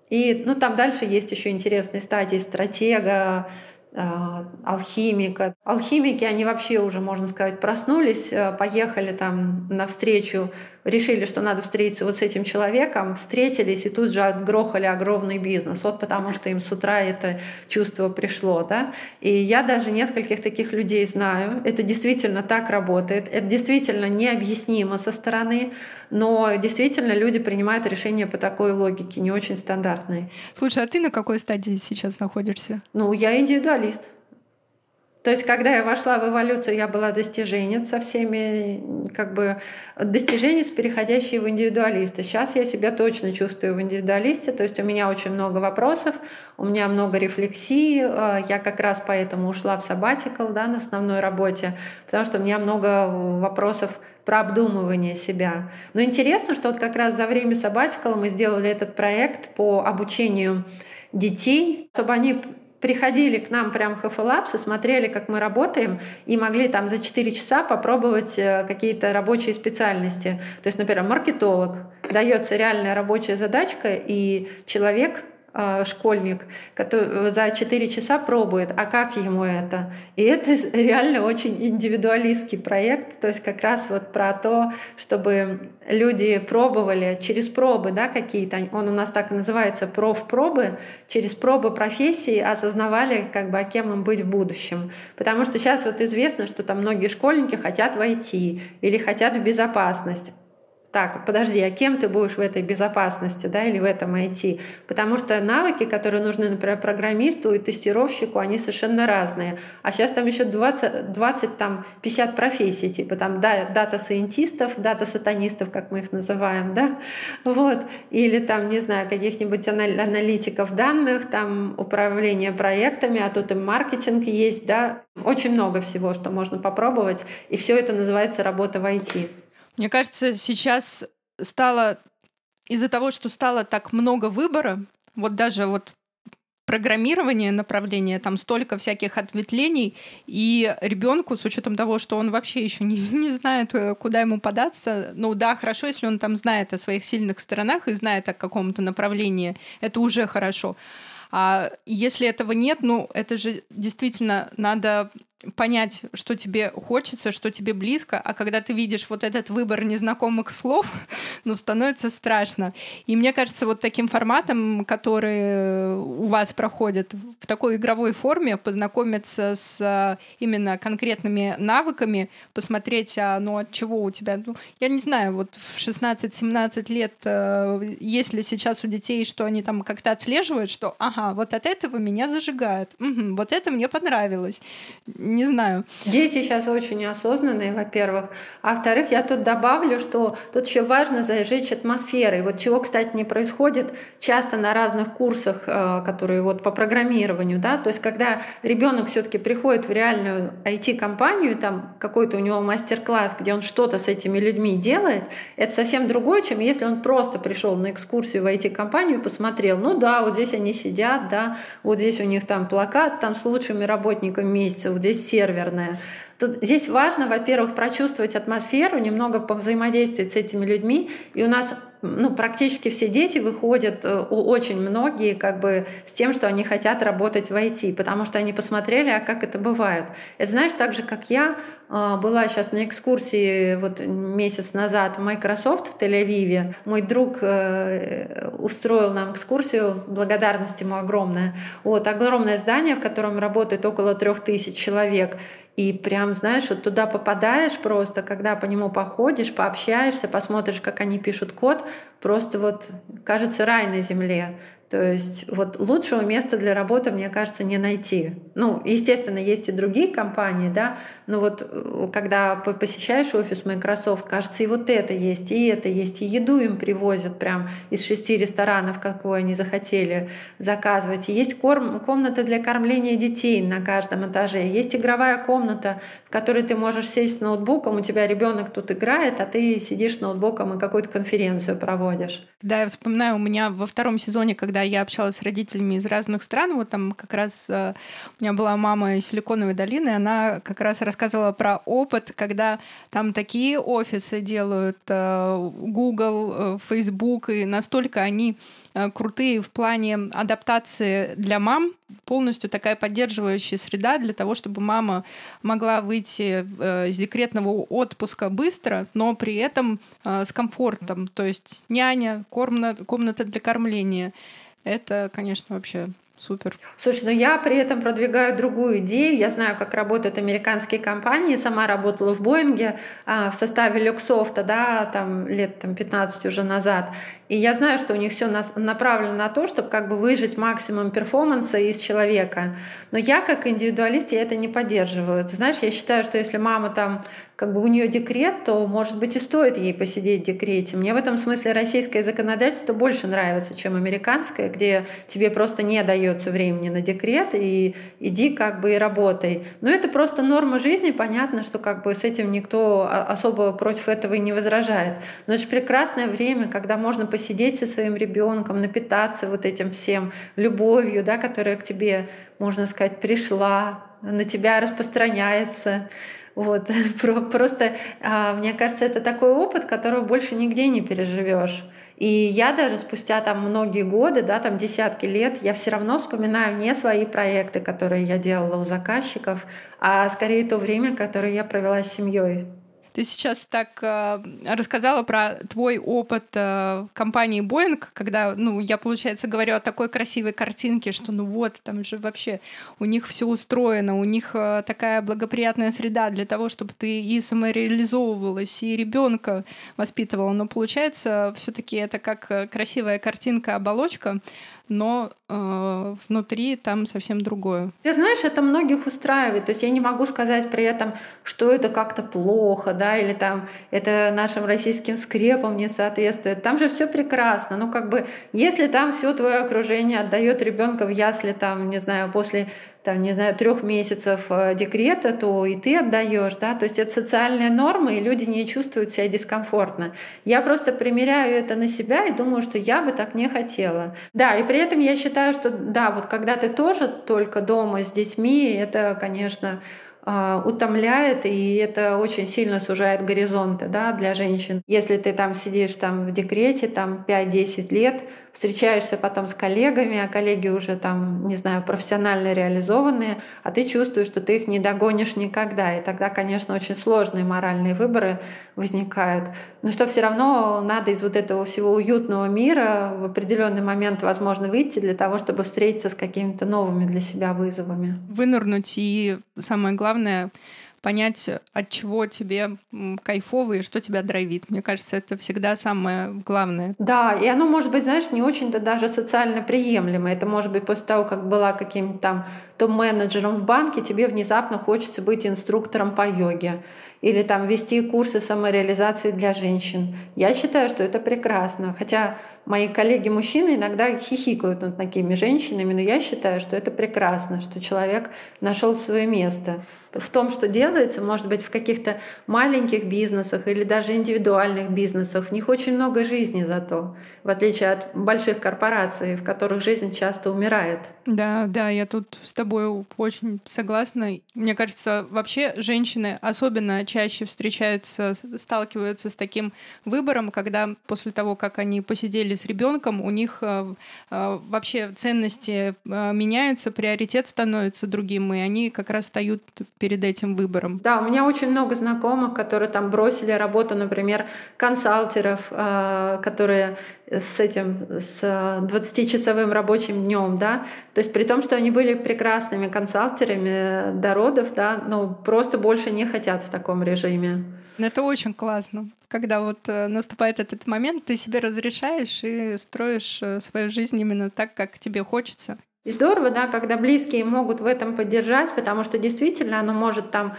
И ну, там дальше есть еще интересные стадии стратега, алхимика. Алхимики, они вообще уже, можно сказать, проснулись, э, поехали там навстречу решили, что надо встретиться вот с этим человеком, встретились и тут же отгрохали огромный бизнес. Вот потому что им с утра это чувство пришло. Да? И я даже нескольких таких людей знаю. Это действительно так работает. Это действительно необъяснимо со стороны, но действительно люди принимают решения по такой логике, не очень стандартной. Слушай, а ты на какой стадии сейчас находишься? Ну, я индивидуалист. То есть, когда я вошла в эволюцию, я была достиженец со всеми, как бы достиженец, переходящий в индивидуалиста. Сейчас я себя точно чувствую в индивидуалисте, то есть у меня очень много вопросов, у меня много рефлексий, э, я как раз поэтому ушла в сабатикл да, на основной работе, потому что у меня много вопросов про обдумывание себя. Но интересно, что вот как раз за время сабатикла мы сделали этот проект по обучению детей, чтобы они приходили к нам прям хафелапсы, смотрели, как мы работаем, и могли там за 4 часа попробовать э, какие-то рабочие специальности. То есть, например, маркетолог. Дается реальная рабочая задачка, и человек школьник, который за 4 часа пробует, а как ему это. И это реально очень индивидуалистский проект, то есть как раз вот про то, чтобы люди пробовали через пробы да, какие-то, он у нас так и называется, профпробы, через пробы профессии осознавали, как бы, а кем им быть в будущем. Потому что сейчас вот известно, что там многие школьники хотят войти или хотят в безопасность так, подожди, а кем ты будешь в этой безопасности, да, или в этом IT? Потому что навыки, которые нужны, например, программисту и тестировщику, они совершенно разные. А сейчас там еще 20, 20 там, 50 профессий, типа там да, дата-сайентистов, дата-сатанистов, как мы их называем, да, вот, или там, не знаю, каких-нибудь аналитиков данных, там управление проектами, а тут и маркетинг есть, да, очень много всего, что можно попробовать, и все это называется работа в IT. Мне кажется, сейчас стало из-за того, что стало так много выбора, вот даже вот программирование направления, там столько всяких ответвлений, и ребенку, с учетом того, что он вообще еще не, не знает, э, куда ему податься, ну да, хорошо, если он там знает о своих сильных сторонах и знает о каком-то направлении, это уже хорошо. А если этого нет, ну это же действительно надо понять, что тебе хочется, что тебе близко, а когда ты видишь вот этот выбор незнакомых слов, ну, становится страшно. И мне кажется, вот таким форматом, который у вас проходит в такой игровой форме, познакомиться с именно конкретными навыками, посмотреть, а, ну, от чего у тебя, ну, я не знаю, вот в 16-17 лет, э, есть ли сейчас у детей, что они там как-то отслеживают, что, ага, вот от этого меня зажигает, угу, вот это мне понравилось не знаю. Дети сейчас очень осознанные, во-первых. А во-вторых, я тут добавлю, что тут еще важно зажечь атмосферой. Вот чего, кстати, не происходит часто на разных курсах, э, которые вот по программированию, да, то есть когда ребенок все-таки приходит в реальную IT-компанию, там какой-то у него мастер-класс, где он что-то с этими людьми делает, это совсем другое, чем если он просто пришел на экскурсию в IT-компанию и посмотрел, ну да, вот здесь они сидят, да, вот здесь у них там плакат там с лучшими работниками месяца, вот здесь серверная. Тут, здесь важно, во-первых, прочувствовать атмосферу, немного повзаимодействовать с этими людьми. И у нас ну, практически все дети выходят, э, очень многие, как бы с тем, что они хотят работать в IT, потому что они посмотрели, а как это бывает. Это знаешь, так же, как я э, была сейчас на экскурсии вот месяц назад в Microsoft в Тель-Авиве. Мой друг э, устроил нам экскурсию, благодарность ему огромная. Вот, огромное здание, в котором работает около трех тысяч человек. И прям, знаешь, вот туда попадаешь просто, когда по нему походишь, пообщаешься, посмотришь, как они пишут код, просто вот кажется рай на земле. То есть вот лучшего места для работы, мне кажется, не найти. Ну, естественно, есть и другие компании, да, но вот э, когда посещаешь офис Microsoft, кажется, и вот это есть, и это есть, и еду им привозят прям из шести ресторанов, какую они захотели заказывать. И есть корм, комната для кормления детей на каждом этаже, есть игровая комната, в которой ты можешь сесть с ноутбуком, у тебя ребенок тут играет, а ты сидишь с ноутбуком и какую-то конференцию проводишь. Да, я вспоминаю, у меня во втором сезоне, когда когда я общалась с родителями из разных стран, вот там как раз э, у меня была мама из Силиконовой долины, она как раз рассказывала про опыт, когда там такие офисы делают, э, Google, э, Facebook, и настолько они крутые в плане адаптации для мам, полностью такая поддерживающая среда для того, чтобы мама могла выйти из декретного отпуска быстро, но при этом с комфортом. То есть няня, комната для кормления. Это, конечно, вообще Супер. Слушай, но я при этом продвигаю другую идею. Я знаю, как работают американские компании. Сама работала в Боинге а, в составе Люксофта, да, там лет там, 15 уже назад. И я знаю, что у них все направлено на то, чтобы как бы выжить максимум перформанса из человека. Но я как индивидуалист я это не поддерживаю. Ты знаешь, я считаю, что если мама там как бы у нее декрет, то, может быть, и стоит ей посидеть в декрете. Мне в этом смысле российское законодательство больше нравится, чем американское, где тебе просто не дается времени на декрет, и иди как бы и работай. Но это просто норма жизни, понятно, что как бы с этим никто особо против этого и не возражает. Но это же прекрасное время, когда можно посидеть со своим ребенком, напитаться вот этим всем любовью, да, которая к тебе, можно сказать, пришла, на тебя распространяется. Вот. Просто, а, мне кажется, это такой опыт, которого больше нигде не переживешь. И я даже спустя там многие годы, да, там десятки лет, я все равно вспоминаю не свои проекты, которые я делала у заказчиков, а скорее то время, которое я провела с семьей. Ты сейчас так э, рассказала про твой опыт э, компании Boeing, когда, ну, я, получается, говорю о такой красивой картинке, что, ну вот, там же вообще у них все устроено, у них э, такая благоприятная среда для того, чтобы ты и самореализовывалась, и ребенка воспитывала. Но получается, все-таки это как э, красивая картинка, оболочка, но э, внутри там совсем другое. Ты знаешь, это многих устраивает. То есть я не могу сказать при этом, что это как-то плохо, да, или там это нашим российским скрепам не соответствует. Там же все прекрасно. Ну, как бы, если там все твое окружение отдает ребенка в ясли, там, не знаю, после там, не знаю, трех месяцев э, декрета, то и ты отдаешь, да, то есть это социальная норма, и люди не чувствуют себя дискомфортно. Я просто примеряю это на себя и думаю, что я бы так не хотела. Да, и при этом я считаю, что да, вот когда ты тоже только дома с детьми, это, конечно, утомляет, и это очень сильно сужает горизонты да, для женщин. Если ты там сидишь там в декрете там 5-10 лет, встречаешься потом с коллегами, а коллеги уже там, не знаю, профессионально реализованные, а ты чувствуешь, что ты их не догонишь никогда. И тогда, конечно, очень сложные моральные выборы возникают. Но что все равно надо из вот этого всего уютного мира в определенный момент, возможно, выйти для того, чтобы встретиться с какими-то новыми для себя вызовами. Вынырнуть и самое главное главное понять, от чего тебе кайфово и что тебя драйвит. Мне кажется, это всегда самое главное. Да, и оно может быть, знаешь, не очень-то даже социально приемлемо. Это может быть после того, как была каким-то там топ-менеджером в банке, тебе внезапно хочется быть инструктором по йоге или там вести курсы самореализации для женщин. Я считаю, что это прекрасно. Хотя мои коллеги-мужчины иногда хихикают над такими женщинами, но я считаю, что это прекрасно, что человек нашел свое место в том, что делается, может быть, в каких-то маленьких бизнесах или даже индивидуальных бизнесах. В них очень много жизни зато, в отличие от больших корпораций, в которых жизнь часто умирает. Да, да, я тут с тобой очень согласна. Мне кажется, вообще женщины особенно чаще встречаются, сталкиваются с таким выбором, когда после того, как они посидели с ребенком, у них э, э, вообще ценности э, меняются, приоритет становится другим, и они как раз встают перед этим выбором. Да, у меня очень много знакомых, которые там бросили работу, например, консалтеров, которые с этим, с 20-часовым рабочим днем, да, то есть при том, что они были прекрасными консалтерами до родов, да, но просто больше не хотят в таком режиме. Это очень классно. Когда вот э, наступает этот момент, ты себе разрешаешь и строишь э, свою жизнь именно так, как тебе хочется. И здорово, да, когда близкие могут в этом поддержать, потому что действительно оно может там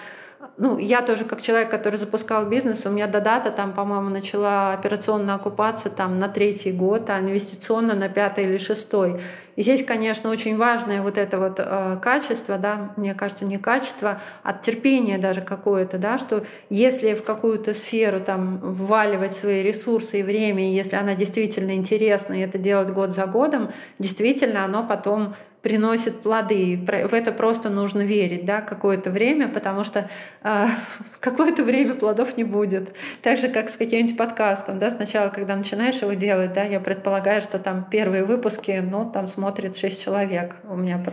ну, я тоже как человек, который запускал бизнес, у меня до дата там, по-моему, начала операционно окупаться там на третий год, а инвестиционно на пятый или шестой. И здесь, конечно, очень важное вот это вот э, качество, да, мне кажется, не качество, а терпение даже какое-то, да, что если в какую-то сферу там вваливать свои ресурсы и время, если она действительно интересна, и это делать год за годом, действительно оно потом приносит плоды. В это просто нужно верить да, какое-то время, потому что э, какое-то время плодов не будет. Так же, как с каким-нибудь подкастом. Да, сначала, когда начинаешь его делать, да, я предполагаю, что там первые выпуски, ну, там смотрит 6 человек. У меня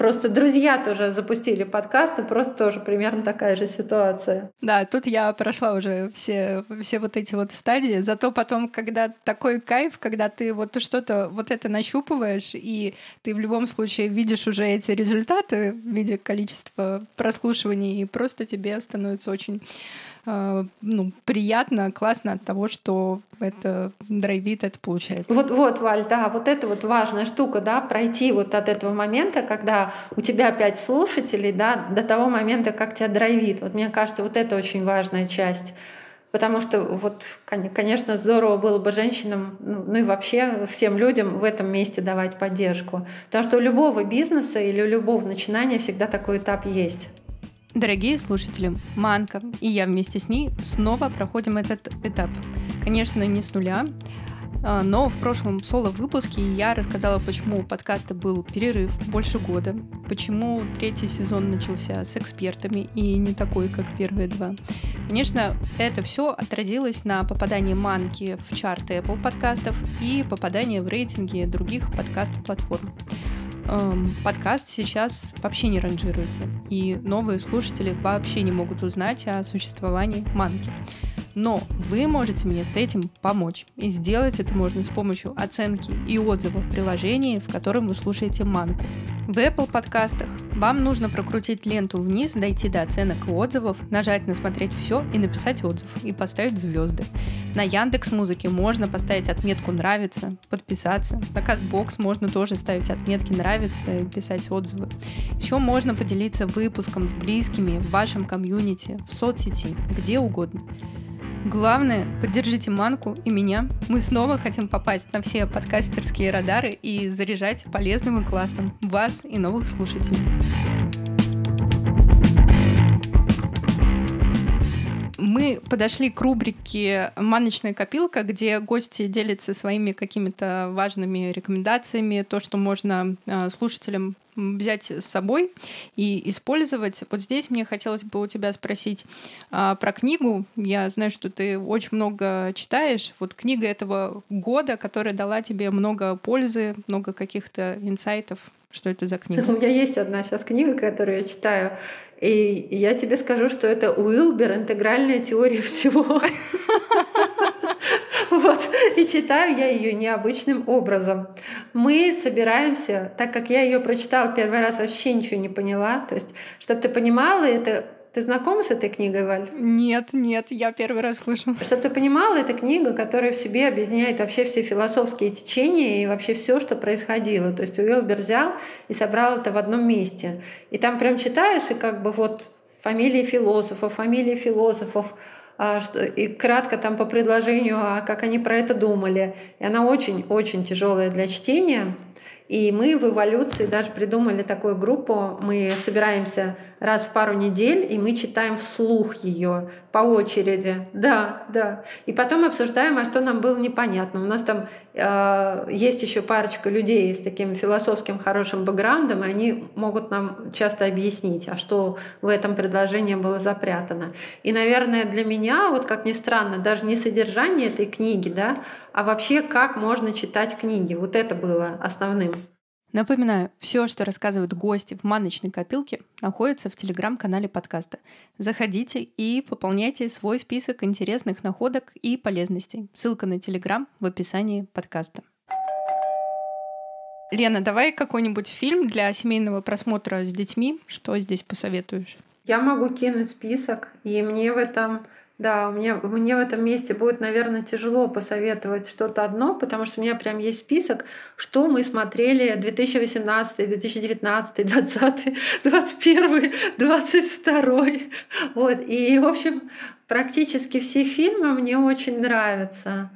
Просто друзья тоже запустили подкасты, просто тоже примерно такая же ситуация. Да, тут я прошла уже все, все вот эти вот стадии. Зато потом, когда такой кайф, когда ты вот что-то вот это нащупываешь, и ты в любом случае видишь уже эти результаты в виде количества прослушиваний, и просто тебе становится очень ну, приятно, классно от того, что это драйвит, это получается. Вот, вот, Валь, да, вот это вот важная штука, да, пройти вот от этого момента, когда у тебя пять слушателей, да, до того момента, как тебя драйвит. Вот мне кажется, вот это очень важная часть. Потому что вот, конечно, здорово было бы женщинам, ну, ну и вообще всем людям в этом месте давать поддержку. Потому что у любого бизнеса или у любого начинания всегда такой этап есть. Дорогие слушатели, Манка и я вместе с ней снова проходим этот этап. Конечно, не с нуля, а, но в прошлом соло-выпуске я рассказала, почему у подкаста был перерыв больше года, почему третий сезон начался с экспертами и не такой, как первые два. Конечно, это все отразилось на попадании Манки в чарты Apple подкастов и попадании в рейтинги других подкаст-платформ эм, подкаст сейчас вообще не ранжируется, и новые слушатели вообще не могут узнать о существовании манки. Но вы можете мне с этим помочь. И сделать это можно с помощью оценки и отзывов в приложении, в котором вы слушаете манку. В Apple подкастах вам нужно прокрутить ленту вниз, дойти до оценок и отзывов, нажать на «Смотреть все» и написать отзыв, и поставить звезды. На Яндекс Музыке можно поставить отметку «Нравится», подписаться. На Кастбокс можно тоже ставить отметки «Нравится» и писать отзывы. Еще можно поделиться выпуском с близкими в вашем комьюнити, в соцсети, где угодно. Главное, поддержите Манку и меня. Мы снова хотим попасть на все подкастерские радары и заряжать полезным и классным вас и новых слушателей. Мы подошли к рубрике «Маночная копилка», где гости делятся своими какими-то важными рекомендациями, то, что можно э, слушателям взять с собой и использовать. Вот здесь мне хотелось бы у тебя спросить а, про книгу. Я знаю, что ты очень много читаешь. Вот книга этого года, которая дала тебе много пользы, много каких-то инсайтов. Что это за книга? У меня есть одна сейчас книга, которую я читаю. И я тебе скажу, что это Уилбер «Интегральная теория всего». Вот. И читаю я ее необычным образом. Мы собираемся, так как я ее прочитала первый раз, вообще ничего не поняла. То есть, чтобы ты понимала, это ты знакома с этой книгой, Валь? Нет, нет, я первый раз слышу. Чтобы ты понимала, это книга, которая в себе объединяет вообще все философские течения и вообще все, что происходило. То есть Уилбер взял и собрал это в одном месте. И там прям читаешь, и как бы вот фамилии философов, фамилии философов, а, и кратко там по предложению, а как они про это думали. И она очень-очень тяжелая для чтения. И мы в эволюции даже придумали такую группу. Мы собираемся раз в пару недель, и мы читаем вслух ее по очереди. Да, да. И потом обсуждаем, а что нам было непонятно. У нас там э, есть еще парочка людей с таким философским хорошим бэкграундом, и они могут нам часто объяснить, а что в этом предложении было запрятано. И, наверное, для меня, вот как ни странно, даже не содержание этой книги, да, а вообще как можно читать книги. Вот это было основным. Напоминаю, все, что рассказывают гости в маночной копилке, находится в телеграм-канале подкаста. Заходите и пополняйте свой список интересных находок и полезностей. Ссылка на телеграм в описании подкаста. Лена, давай какой-нибудь фильм для семейного просмотра с детьми. Что здесь посоветуешь? Я могу кинуть список, и мне в этом Да, мне, мне в этом месте будет, наверное, тяжело посоветовать что-то одно, потому что у меня прям есть список, что мы смотрели 2018, 2019, 2020, 2021, 2022. Вот. И, в общем, практически все фильмы мне очень нравятся.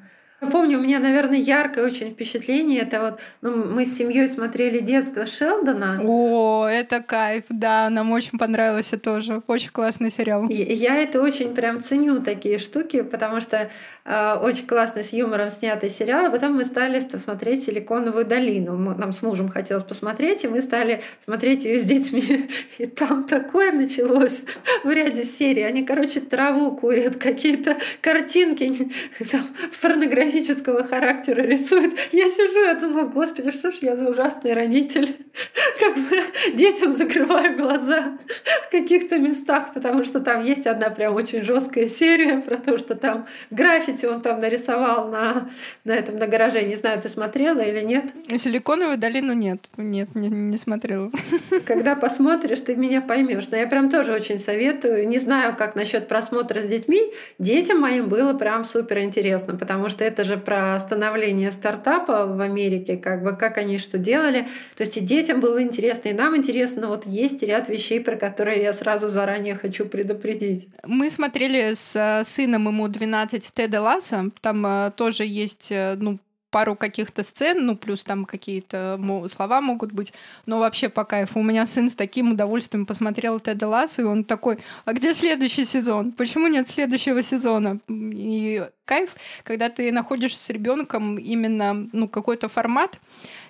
Помню, у меня, наверное, яркое очень впечатление. Это вот ну, мы с семьей смотрели детство Шелдона. О, это кайф, да, нам очень понравился тоже. Очень классный сериал. Я это очень прям ценю такие штуки, потому что э, очень классно с юмором снятый сериал. А потом мы стали смотреть Силиконовую долину. Нам с мужем хотелось посмотреть, и мы стали смотреть ее с детьми. И там такое началось в ряде серий. Они, короче, траву курят, какие-то картинки там, порнографические психологического характера рисует. Я сижу, я думаю, господи, что ж я за ужасный родитель. Как бы детям закрываю глаза в каких-то местах, потому что там есть одна прям очень жесткая серия про то, что там граффити он там нарисовал на, на этом на гараже. Не знаю, ты смотрела или нет? Силиконовую долину нет. Нет, не, не смотрела. Когда посмотришь, ты меня поймешь. Но я прям тоже очень советую. Не знаю, как насчет просмотра с детьми. Детям моим было прям супер интересно, потому что это же про становление стартапа в Америке, как бы как они что делали. То есть и детям было интересно, и нам интересно. Но вот есть ряд вещей, про которые я сразу заранее хочу предупредить. Мы смотрели с э, сыном ему 12 Теда Ласса. Там э, тоже есть э, ну, пару каких-то сцен, ну, плюс там какие-то слова могут быть, но вообще по кайфу. У меня сын с таким удовольствием посмотрел Теда Ласса, и он такой, а где следующий сезон? Почему нет следующего сезона? И кайф, когда ты находишь с ребенком именно, ну, какой-то формат,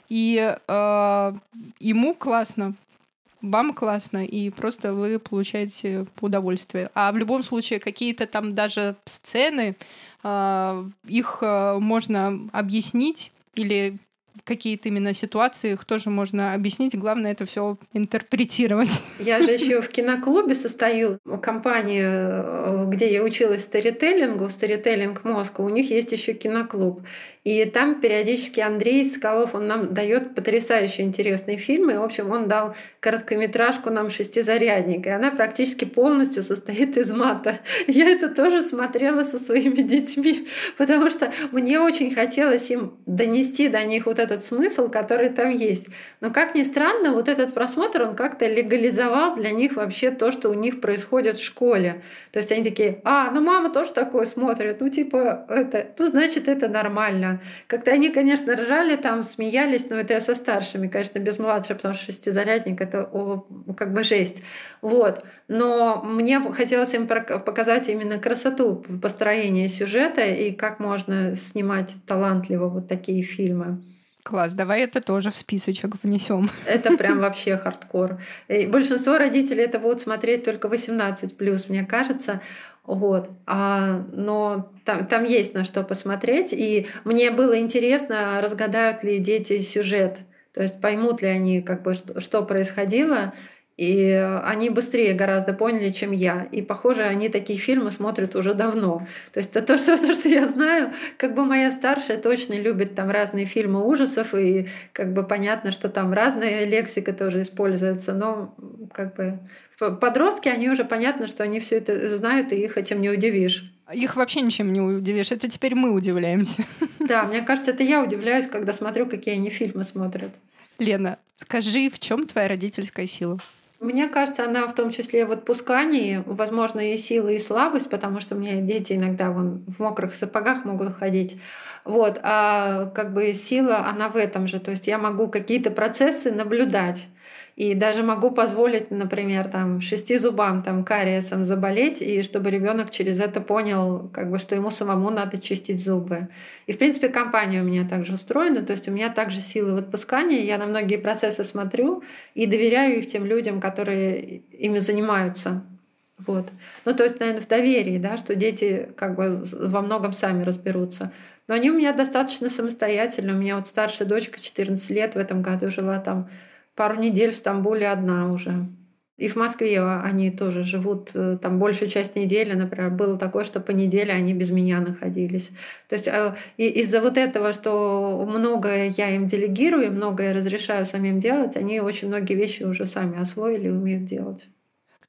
и э, ему классно, вам классно, и просто вы получаете удовольствие. А в любом случае какие-то там даже сцены, а, их а, можно объяснить или какие-то именно ситуации их тоже можно объяснить. Главное это все интерпретировать. Я же еще в киноклубе состою, компании, э, где я училась старителлингу, старителлинг Москва, у них есть еще киноклуб. И там периодически Андрей Скалов, он нам дает потрясающе интересные фильмы. В общем, он дал короткометражку нам «Шестизарядник», и она практически полностью состоит из мата. Я это тоже смотрела со своими детьми, потому что мне очень хотелось им донести до них вот этот смысл, который там есть. Но, как ни странно, вот этот просмотр, он как-то легализовал для них вообще то, что у них происходит в школе. То есть они такие, а, ну мама тоже такое смотрит, ну типа это, ну значит это нормально. Как-то они, конечно, ржали там, смеялись, но это я со старшими, конечно, без младших, потому что шестизарядник — это о, как бы жесть. Вот. Но мне хотелось им показать именно красоту построения сюжета и как можно снимать талантливо вот такие фильмы. Класс, давай это тоже в списочек внесем. Это прям вообще хардкор. И большинство родителей это будут смотреть только 18 плюс, мне кажется. Вот. А, но там, там есть на что посмотреть. И мне было интересно, разгадают ли дети сюжет. То есть поймут ли они, как бы, что, что происходило. И они быстрее гораздо поняли, чем я. И, похоже, они такие фильмы смотрят уже давно. То есть то, то, что, то, что я знаю, как бы моя старшая точно любит там разные фильмы ужасов, и как бы понятно, что там разная лексика тоже используется, но как бы подростки, они уже понятно, что они все это знают, и их этим не удивишь. Их вообще ничем не удивишь. Это теперь мы удивляемся. Да, мне кажется, это я удивляюсь, когда смотрю, какие они фильмы смотрят. Лена, скажи, в чем твоя родительская сила? Мне кажется, она в том числе в отпускании, возможно, и сила, и слабость, потому что у меня дети иногда вон, в мокрых сапогах могут ходить. Вот. А как бы сила, она в этом же. То есть я могу какие-то процессы наблюдать. И даже могу позволить, например, там, шести зубам там, кариесом заболеть, и чтобы ребенок через это понял, как бы, что ему самому надо чистить зубы. И, в принципе, компания у меня также устроена, то есть у меня также силы в отпускании, я на многие процессы смотрю и доверяю их тем людям, которые ими занимаются. Вот. Ну, то есть, наверное, в доверии, да, что дети как бы во многом сами разберутся. Но они у меня достаточно самостоятельны. У меня вот старшая дочка 14 лет в этом году жила там пару недель в Стамбуле одна уже. И в Москве они тоже живут э, там большую часть недели, например, было такое, что по неделе они без меня находились. То есть э, из-за вот этого, что многое я им делегирую, многое разрешаю самим делать, они очень многие вещи уже сами освоили и умеют делать.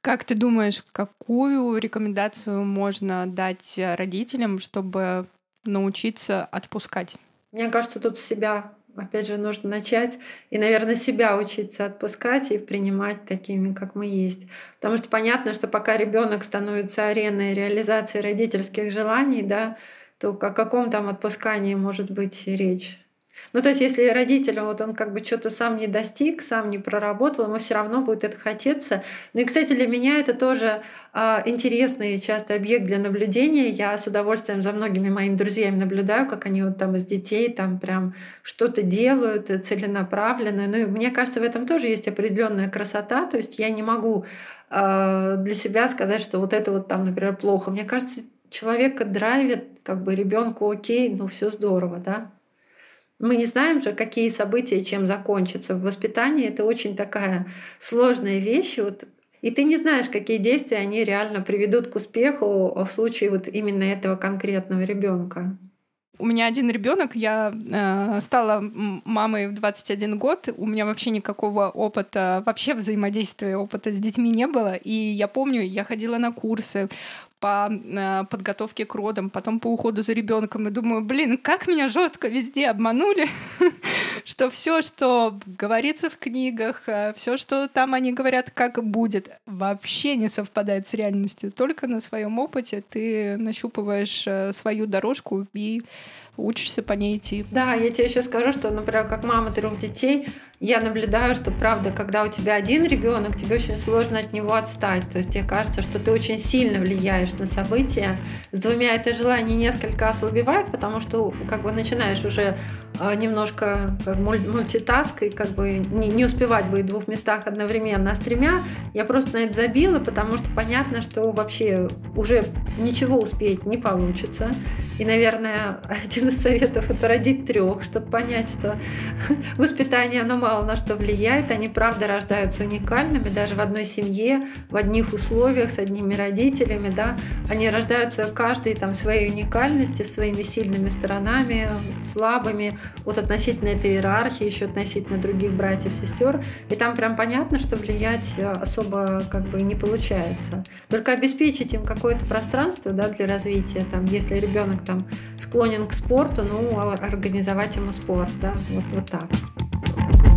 Как ты думаешь, какую рекомендацию можно дать родителям, чтобы научиться отпускать? Мне кажется, тут себя опять же, нужно начать и, наверное, себя учиться отпускать и принимать такими, как мы есть. Потому что понятно, что пока ребенок становится ареной реализации родительских желаний, да, то о каком там отпускании может быть речь? Ну, то есть, если родитель, вот он как бы что-то сам не достиг, сам не проработал, ему все равно будет это хотеться. Ну и, кстати, для меня это тоже а, интересный часто объект для наблюдения. Я с удовольствием за многими моими друзьями наблюдаю, как они вот там из детей там прям что-то делают целенаправленно. Ну и мне кажется, в этом тоже есть определенная красота. То есть я не могу а, для себя сказать, что вот это вот там, например, плохо. Мне кажется, человека драйвит, как бы ребенку окей, ну все здорово, да. Мы не знаем же, какие события чем закончатся. В воспитании это очень такая сложная вещь. Вот и ты не знаешь, какие действия они реально приведут к успеху в случае вот именно этого конкретного ребенка. У меня один ребенок, я э, стала мамой в 21 год, у меня вообще никакого опыта, вообще взаимодействия опыта с детьми не было, и я помню, я ходила на курсы, по э, подготовке к родам, потом по уходу за ребенком. И думаю, блин, как меня жестко везде обманули, что все, что говорится в книгах, э, все, что там они говорят, как будет, вообще не совпадает с реальностью. Только на своем опыте ты нащупываешь э, свою дорожку и учишься по ней идти. Да, я тебе еще скажу, что, например, как мама трех детей, я наблюдаю, что правда, когда у тебя один ребенок, тебе очень сложно от него отстать. То есть тебе кажется, что ты очень сильно влияешь на события. С двумя это желание несколько ослабевает, потому что как бы начинаешь уже а, немножко как мультитаск и как бы не, не успевать быть в двух местах одновременно. А с тремя я просто на это забила, потому что понятно, что вообще уже ничего успеть не получится. И, наверное, один из советов это родить трех, чтобы понять, что воспитание оно мало на что влияет. Они, правда, рождаются уникальными, даже в одной семье, в одних условиях, с одними родителями, да. Они рождаются каждый там своей уникальности, своими сильными сторонами, слабыми, вот относительно этой иерархии, еще относительно других братьев, сестер. И там прям понятно, что влиять э, особо как бы не получается. Только обеспечить им какое-то пространство да, для развития. Там, если ребенок там склонен к спорту, спорту, ну, а организовать ему спорт, да, вот, вот так.